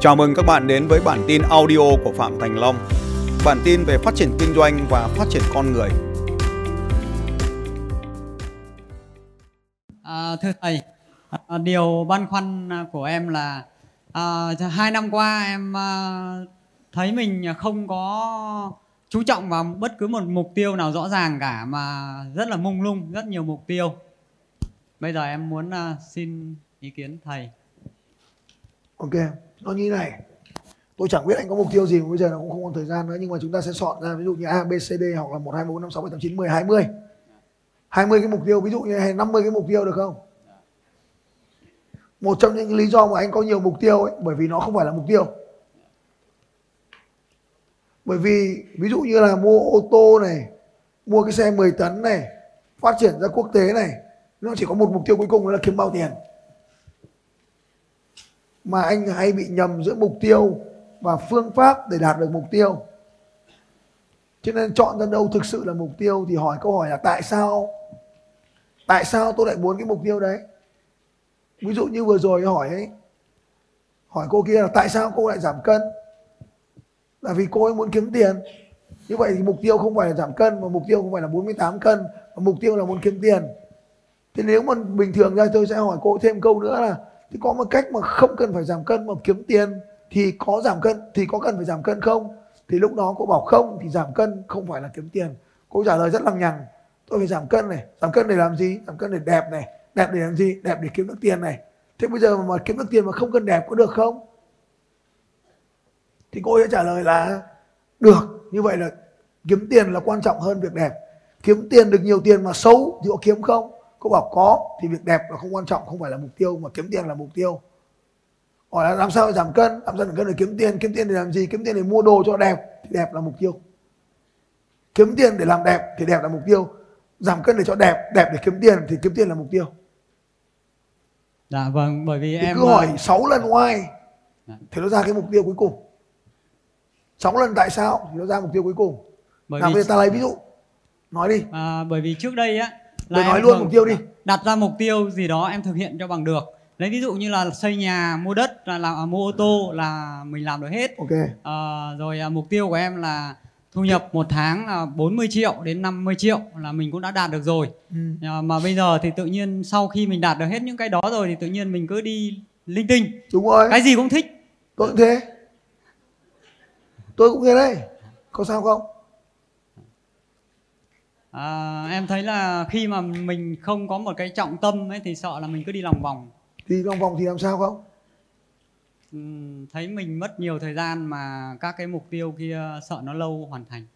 Chào mừng các bạn đến với bản tin audio của Phạm Thành Long. Bản tin về phát triển kinh doanh và phát triển con người. À, thưa thầy, à, điều băn khoăn của em là à, hai năm qua em à, thấy mình không có chú trọng vào bất cứ một mục tiêu nào rõ ràng cả mà rất là mông lung, rất nhiều mục tiêu. Bây giờ em muốn à, xin ý kiến thầy. Ok, nó như này. Tôi chẳng biết anh có mục tiêu gì mà bây giờ nó cũng không còn thời gian nữa nhưng mà chúng ta sẽ chọn ra ví dụ như A, B, C, D hoặc là 1, 2, 3, 4, 5, 6, 7, 8, 9, 10, 20. 20 cái mục tiêu, ví dụ như hay 50 cái mục tiêu được không? Một trong những lý do mà anh có nhiều mục tiêu ấy, bởi vì nó không phải là mục tiêu. Bởi vì ví dụ như là mua ô tô này, mua cái xe 10 tấn này, phát triển ra quốc tế này, nó chỉ có một mục tiêu cuối cùng đó là kiếm bao tiền mà anh hay bị nhầm giữa mục tiêu và phương pháp để đạt được mục tiêu. Cho nên chọn ra đâu thực sự là mục tiêu thì hỏi câu hỏi là tại sao? Tại sao tôi lại muốn cái mục tiêu đấy? Ví dụ như vừa rồi hỏi ấy, hỏi cô kia là tại sao cô lại giảm cân? Là vì cô ấy muốn kiếm tiền. Như vậy thì mục tiêu không phải là giảm cân, mà mục tiêu không phải là 48 cân, mà mục tiêu là muốn kiếm tiền. Thế nếu mà bình thường ra tôi sẽ hỏi cô thêm câu nữa là thì có một cách mà không cần phải giảm cân mà kiếm tiền thì có giảm cân, thì có cần phải giảm cân không? Thì lúc đó cô bảo không, thì giảm cân không phải là kiếm tiền. Cô trả lời rất lằng nhằng. Tôi phải giảm cân này. Giảm cân để làm gì? Giảm cân để đẹp này. Đẹp để làm gì? Đẹp để kiếm được tiền này. Thế bây giờ mà kiếm được tiền mà không cần đẹp có được không? Thì cô ấy trả lời là được. Như vậy là kiếm tiền là quan trọng hơn việc đẹp. Kiếm tiền được nhiều tiền mà xấu thì có kiếm không? Cô bảo có thì việc đẹp là không quan trọng không phải là mục tiêu mà kiếm tiền là mục tiêu. Hỏi là làm sao giảm cân? Làm sao giảm cân để kiếm tiền? Kiếm tiền để làm gì? Kiếm tiền để mua đồ cho đẹp thì đẹp là mục tiêu. Kiếm tiền để làm đẹp thì đẹp là mục tiêu. Giảm cân để cho đẹp đẹp để kiếm tiền thì kiếm tiền là mục tiêu. Dạ vâng, bởi vì thì em cứ hỏi à, 6 lần why Dạ. thì nó ra cái mục tiêu cuối cùng. 6 lần tại sao thì nó ra mục tiêu cuối cùng. Bởi nào vì bây giờ ta lấy ví dụ. Nói đi. À, bởi vì trước đây á Em nói luôn thường mục tiêu đi. đặt ra mục tiêu gì đó em thực hiện cho bằng được. Lấy ví dụ như là xây nhà mua đất là, là à, mua ô tô là mình làm được hết. Ok. Ờ, rồi à, mục tiêu của em là thu nhập một tháng là 40 triệu đến 50 triệu là mình cũng đã đạt được rồi. Ừ. À, mà bây giờ thì tự nhiên sau khi mình đạt được hết những cái đó rồi thì tự nhiên mình cứ đi linh tinh. Đúng rồi. Cái gì cũng thích. Tôi cũng thế. Tôi cũng thế đấy. Có sao không à, em thấy là khi mà mình không có một cái trọng tâm ấy thì sợ là mình cứ đi lòng vòng. Thì lòng vòng thì làm sao không? Ừm, thấy mình mất nhiều thời gian mà các cái mục tiêu kia sợ nó lâu hoàn thành.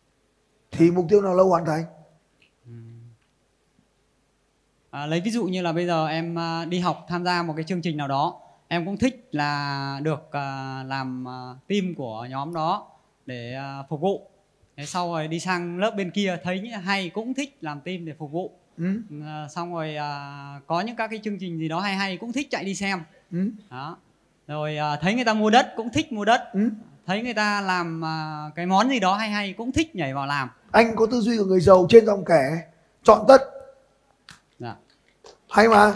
Thì mục tiêu nào lâu hoàn thành? À, lấy ví dụ như là bây giờ em à, đi học tham gia một cái chương trình nào đó em cũng thích là được à, làm à, team của nhóm đó để phục vụ Thế sau rồi đi sang lớp bên kia thấy hay cũng thích làm team để phục vụ ừ? à, xong rồi à, có những các cái chương trình gì đó hay hay cũng thích chạy đi xem Ừ? đó rồi à, thấy người ta mua đất cũng thích mua đất Ừ? thấy người ta làm à, cái món gì đó hay hay cũng thích nhảy vào làm anh có tư duy của người giàu trên dòng kẻ chọn tất dạ. hay mà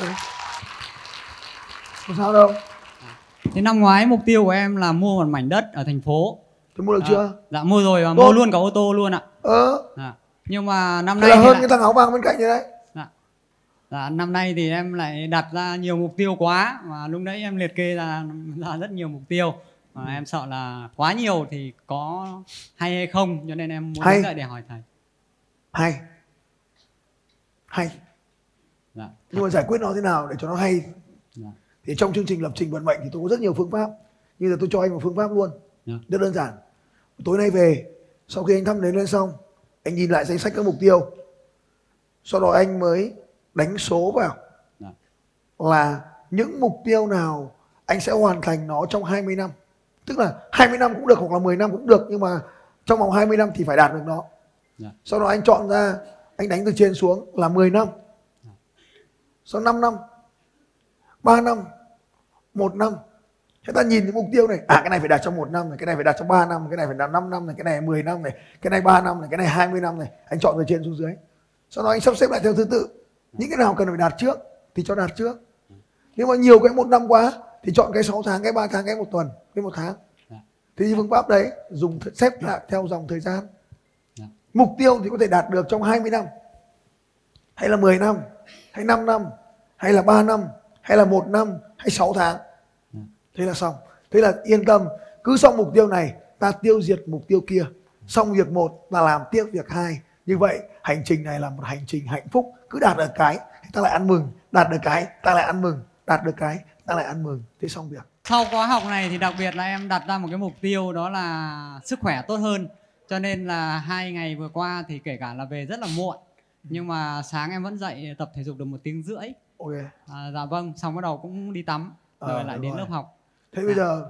Đấy. có sao đâu thế năm ngoái mục tiêu của em là mua một mảnh đất ở thành phố tôi mua được À, chưa dạ mua rồi và Tốt. mua luôn cả ô tô luôn ạ ờ dạ. nhưng mà năm thế nay là hơn lại, cái thằng áo vàng bên cạnh như đấy dạ. dạ, năm nay thì em lại đặt ra nhiều mục tiêu quá mà lúc nãy em liệt kê ra, ra rất nhiều mục tiêu mà Ừ. em sợ là quá nhiều thì có hay hay không cho nên em muốn Hay. lại để hỏi thầy hay hay dạ. nhưng mà giải quyết nó thế nào để cho nó hay Dạ. thì trong chương trình lập trình vận mệnh thì tôi có rất nhiều phương pháp như là tôi cho anh một phương pháp luôn Dạ. rất đơn giản tối nay về sau khi anh thăm đến lên xong anh nhìn lại danh sách các mục tiêu. Sau đó anh mới đánh số vào Dạ. là những mục tiêu nào anh sẽ hoàn thành nó trong 20 năm. Tức là 20 năm cũng được hoặc là 10 năm cũng được nhưng mà trong vòng 20 năm thì phải đạt được nó. Dạ. sau đó anh chọn ra anh đánh từ trên xuống là 10 năm. Sau 5 năm 3 năm một năm Thế ta nhìn cái mục tiêu này À cái này phải đạt trong một năm này Cái này phải đạt trong 3 năm Cái này phải đạt 5 năm này Cái này 10 năm này Cái này 3 năm này Cái này 20 năm này. Anh chọn từ trên xuống dưới. Sau đó anh sắp xếp lại theo thứ tự. Những cái nào cần phải đạt trước Thì cho đạt trước. Nhưng mà nhiều cái một năm quá thì chọn cái 6 tháng cái 3 tháng cái một tuần cái một tháng. Dạ. thì phương pháp đấy dùng xếp lại theo dòng thời gian. Dạ. mục tiêu thì có thể đạt được trong 20 năm. Hay là 10 năm hay 5 năm hay là 3 năm hay là một năm hay 6 tháng. Thế là xong. Thế là yên tâm cứ xong mục tiêu này ta tiêu diệt mục tiêu kia. Xong việc một ta làm tiếp việc hai. Như vậy hành trình này là một hành trình hạnh phúc. Cứ đạt được cái ta lại ăn mừng. Đạt được cái ta lại ăn mừng. Đạt được cái ta lại ăn mừng. Thế xong việc. Sau khóa học này thì đặc biệt là em đặt ra một cái mục tiêu đó là sức khỏe tốt hơn. Cho nên là hai ngày vừa qua thì kể cả là về rất là muộn. Nhưng mà sáng em vẫn dậy tập thể dục được một tiếng rưỡi. Ok. À, dạ vâng xong bắt đầu cũng đi tắm rồi Ờ, lại đến rồi. lớp học thế bây giờ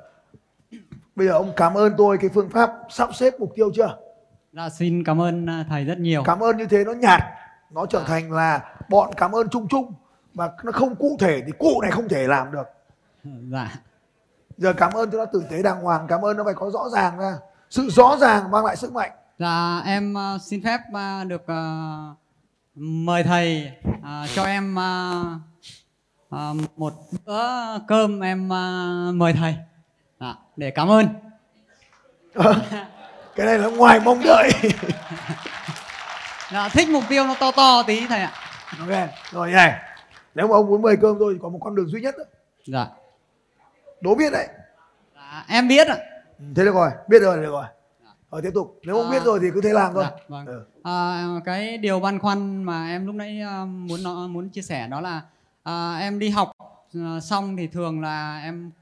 bây giờ ông cảm ơn tôi cái phương pháp sắp xếp mục tiêu chưa? Dạ xin cảm ơn à, thầy rất nhiều. Cảm ơn như thế nó nhạt nó trở thành là bọn cảm ơn chung chung mà nó không cụ thể thì cụ này không thể làm được. Dạ. Giờ cảm ơn cho nó tử tế đàng hoàng cảm ơn nó phải có rõ ràng ra. Sự rõ ràng mang lại sức mạnh. Dạ em à, xin phép à, được mời thầy cho em à, à, một bữa cơm em à, mời thầy dạ, để cảm ơn. cái này là ngoài mong đợi Dạ, thích mục tiêu nó to to tí thầy ạ. ok rồi này nếu mà ông muốn mời cơm tôi thì có một con đường duy nhất đó. Dạ. đố biết đấy dạ em biết ạ. Ừ, thế được rồi biết rồi được rồi rồi tiếp tục nếu ông À. biết rồi thì cứ thế làm thôi Dạ, vâng. Ừ. À, cái điều băn khoăn mà em lúc nãy à, muốn nói, muốn chia sẻ đó là à, em đi học à, xong thì thường là em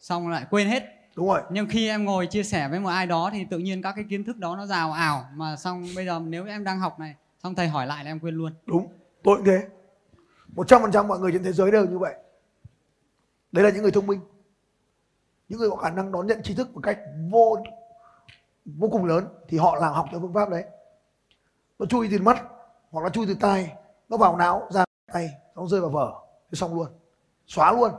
xong lại quên hết. Đúng rồi. Nhưng khi em ngồi chia sẻ với một ai đó thì tự nhiên các cái kiến thức đó nó rào ảo. Mà xong bây giờ nếu em đang học này xong thầy hỏi lại là em quên luôn. Đúng tôi cũng thế. Một trăm phần trăm mọi người trên thế giới đều như vậy. Đấy là những người thông minh. Những người có khả năng đón nhận tri thức một cách vô vô cùng lớn thì họ làm học theo phương pháp đấy. Nó chui từ mắt hoặc là chui từ tai nó vào não ra tay nó rơi vào vở thì xong luôn. Xóa luôn.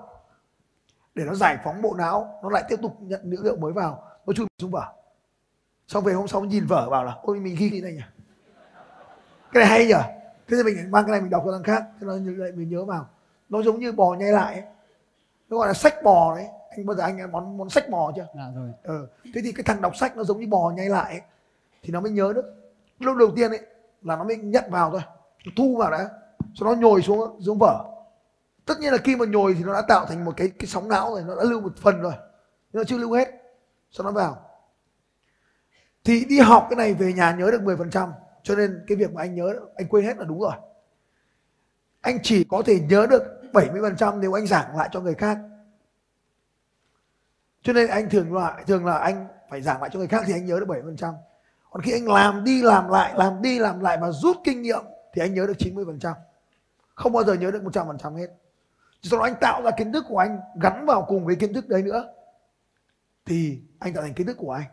Để nó giải phóng bộ não nó lại tiếp tục nhận dữ liệu mới vào. Nó chui xuống vở xong về hôm sau nhìn vở bảo là ôi mình ghi cái này nhỉ? Cái này hay nhỉ? Thế thì mình mang cái này mình đọc cho thằng khác thế nó vậy mình nhớ vào. Nó giống như bò nhai lại ấy. nó gọi là sách bò đấy. Anh bao giờ anh ăn món món sách bò chưa? Dạ rồi. Ừ. thế thì cái thằng đọc sách nó giống như bò nhai lại ấy. thì nó mới nhớ được. Lúc đầu tiên ấy là nó mới nhận vào thôi. Nó thu vào đã. Sau đó nhồi xuống xuống vở tất nhiên là khi mà nhồi thì nó đã tạo thành một cái cái sóng não rồi nó đã lưu một phần rồi. Nhưng nó chưa lưu hết. Sau nó vào. Thì đi học cái này về nhà nhớ được 10% cho nên cái việc mà anh nhớ anh quên hết là đúng rồi. Anh chỉ có thể nhớ được 70% nếu anh giảng lại cho người khác. Cho nên anh thường là thường là anh phải giảng lại cho người khác thì anh nhớ được 70% Còn khi anh làm đi làm lại, làm đi làm lại và rút kinh nghiệm thì anh nhớ được 90%. Không bao giờ nhớ được 100% hết. Sau đó anh tạo ra kiến thức của anh gắn vào cùng với kiến thức đấy nữa thì anh tạo thành kiến thức của anh.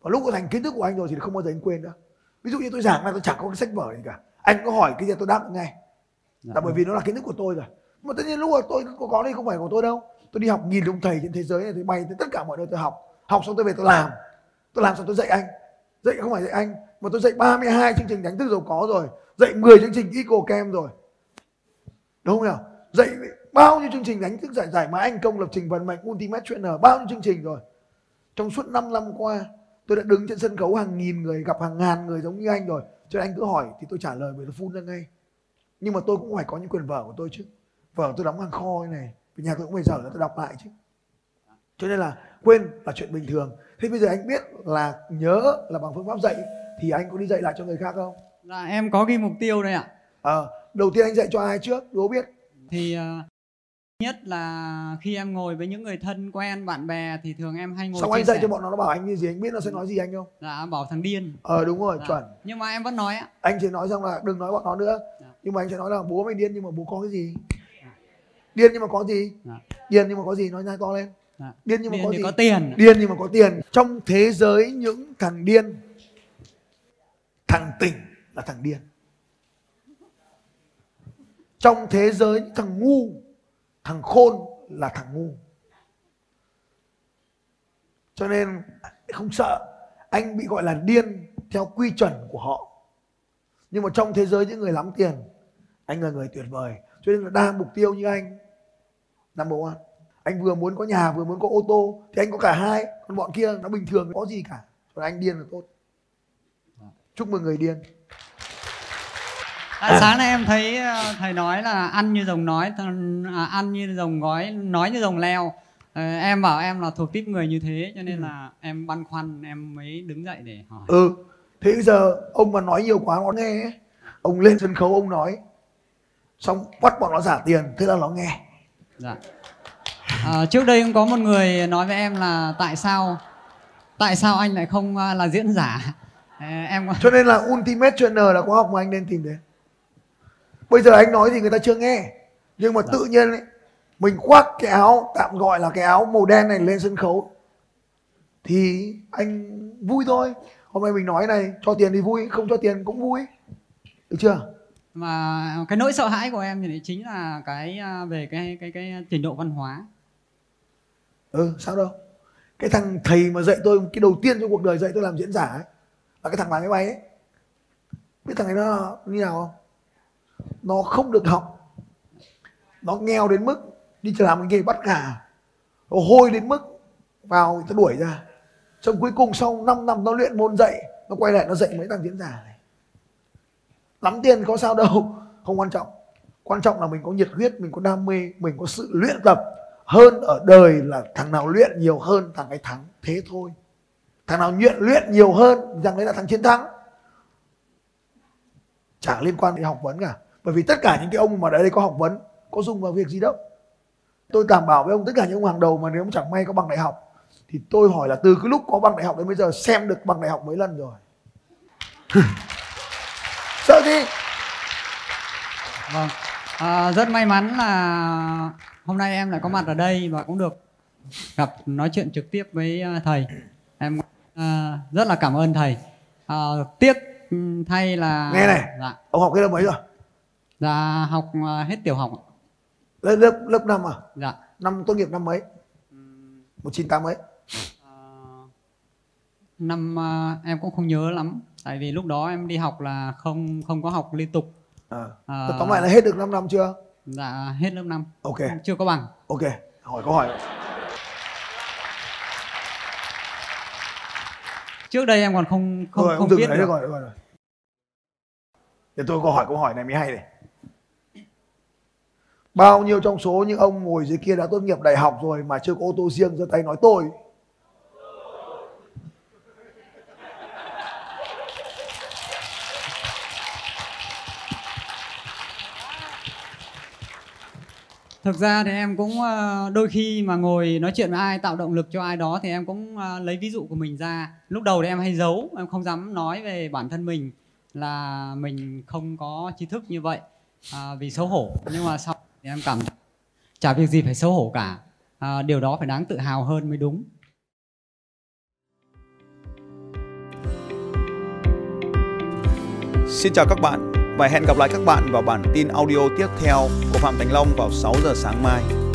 Và lúc có thành kiến thức của anh rồi thì không bao giờ anh quên nữa. Ví dụ như tôi giảng là tôi chẳng có cái sách vở gì cả. Anh có hỏi cái gì tôi đáp ngay. Dạ Là bởi vì nó là kiến thức của tôi rồi. Mà tất nhiên lúc mà tôi có có đây không phải của tôi đâu. Tôi đi học nghìn ông thầy trên thế giới này tôi bay tới tất cả mọi nơi tôi học. Học xong tôi về tôi làm. Tôi làm xong tôi dạy anh. Dạy không phải dạy anh mà tôi dạy 32 chương trình đánh thức giàu có rồi, dạy 10 chương trình Eco Cam rồi. Đúng không nào? Dạy bao nhiêu chương trình đánh thức giải giải mã anh công lập trình vận mệnh Ultimate Trainer, bao nhiêu chương trình rồi. Trong suốt 5 năm qua, tôi đã đứng trên sân khấu hàng nghìn người, gặp hàng ngàn người giống như anh rồi. Cho nên anh cứ hỏi thì tôi trả lời bởi nó phun ra ngay. Nhưng mà tôi cũng phải có những quyền vở của tôi chứ. Vở tôi đóng hàng kho như này, vì nhà tôi cũng phải dở tôi đọc lại chứ. Cho nên là quên là chuyện bình thường. Thế bây giờ anh biết là nhớ là bằng phương pháp dạy thì anh có đi dạy lại cho người khác không? dạ em có ghi mục tiêu đây ạ Ờ, đầu tiên anh dạy cho ai trước? Đố biết. thì à, nhất là khi em ngồi với những người thân quen bạn bè thì thường em hay ngồi Xong anh dạy sẻ. cho bọn nó nó bảo anh như gì anh biết nó sẽ nói gì anh không? dạ bảo thằng điên Ờ đúng rồi, Dạ. chuẩn. nhưng mà em vẫn nói ạ Anh chỉ nói rằng là đừng nói bọn nó nữa. Dạ. Nhưng mà anh sẽ nói là bố mày điên nhưng mà bố có cái gì? Điên nhưng mà có gì? Dạ. Điên nhưng mà có gì? Nói nhanh to lên. Dạ. Điên nhưng mà điên có gì? có tiền Điên nhưng mà có tiền. Trong thế giới những thằng điên, thằng tỉnh là thằng điên. Trong thế giới những thằng ngu, thằng khôn là thằng ngu. Cho nên không sợ anh bị gọi là điên theo quy chuẩn của họ. Nhưng mà trong thế giới những người lắm tiền, anh là người tuyệt vời. Cho nên là đa mục tiêu như anh, number one. anh vừa muốn có nhà vừa muốn có ô tô thì anh có cả hai còn bọn kia nó bình thường có gì cả còn anh điên là tốt chúc mừng người điên Tại sáng nay em thấy ờ, thầy nói là ăn như rồng nói, à, ăn như rồng gói, nói như rồng leo. Ờ, em bảo em là thuộc tiếp người như thế cho nên là em băn khoăn em mới đứng dậy để hỏi. ừ thế giờ ông mà nói nhiều quá nó nghe ấy. ông lên sân khấu ông nói xong bắt bọn nó giả tiền thế là nó nghe Dạ. À, trước đây cũng có một người nói với em là tại sao tại sao anh lại không à, là diễn giả? Ờ, em cho nên là ultimate trainer là khóa học mà anh nên tìm đến bây giờ anh nói thì người ta chưa nghe. Nhưng mà tự nhiên ấy, mình khoác cái áo tạm gọi là cái áo màu đen này lên sân khấu. Thì anh vui thôi. Hôm nay mình nói này cho tiền thì vui không cho tiền cũng vui. Được chưa? Mà cái nỗi sợ hãi của em thì chính là cái à, về cái cái cái trình độ văn hóa. ừ sao đâu. Cái thằng thầy mà dạy tôi cái đầu tiên trong cuộc đời dạy tôi làm diễn giả ấy là cái thằng lái máy bay ấy. Biết thằng ấy nó như nào không nó không được học. Nó nghèo đến mức đi làm cái nghề bắt gà. Nó hôi đến mức vào người ta đuổi ra. Trong cuối cùng sau 5 năm nó luyện môn dạy, nó quay lại nó dạy mấy thằng diễn giả này. Lắm tiền có sao đâu, không quan trọng. Quan trọng là mình có nhiệt huyết, mình có đam mê, mình có sự luyện tập. Hơn ở đời là thằng nào luyện nhiều hơn thằng ấy thắng. Thế thôi. Thằng nào luyện luyện nhiều hơn rằng đấy là thằng chiến thắng. Chả liên quan đến học vấn cả bởi vì tất cả những cái ông mà ở đây có học vấn có dùng vào việc gì đâu tôi đảm bảo với ông tất cả những ông hàng đầu mà nếu ông chẳng may có bằng đại học thì tôi hỏi là từ cái lúc có bằng đại học đến bây giờ xem được bằng đại học mấy lần rồi sợ gì Vâng. À, rất may mắn là hôm nay em lại có mặt ở đây và cũng được gặp nói chuyện trực tiếp với à, thầy. Em à, rất là cảm ơn thầy. À, tiếc ừ, thay là Nghe này. Dạ. ông học cái lớp mấy rồi Dạ học à, hết tiểu học. ạ. lớp lớp lớp năm à Dạ. năm tốt nghiệp năm mấy một chín tám mấy À, năm à, em cũng không nhớ lắm tại vì lúc đó em đi học là không không có học liên tục. à. À. tóm lại là hết được 5 năm chưa Dạ hết lớp 5. ok Chưa có bằng. ok hỏi câu hỏi Trước đây em còn không không rồi không biết được. được rồi, được rồi rồi để tôi có hỏi câu hỏi này mới hay này bao nhiêu trong số những ông ngồi dưới kia đã tốt nghiệp đại học rồi mà chưa có ô tô riêng giơ tay nói tôi Thực ra thì em cũng ờ, đôi khi mà ngồi nói chuyện với ai tạo động lực cho ai đó thì em cũng ờ, lấy ví dụ của mình ra. Lúc đầu thì em hay giấu, em không dám nói về bản thân mình là mình không có trí thức như vậy à, vì xấu hổ. Nhưng mà sau thì em cảm chả việc gì phải xấu hổ cả. À, điều đó phải đáng tự hào hơn mới đúng. Xin chào các bạn và hẹn gặp lại các bạn vào bản tin audio tiếp theo của Phạm Thành Long vào 6 giờ sáng mai.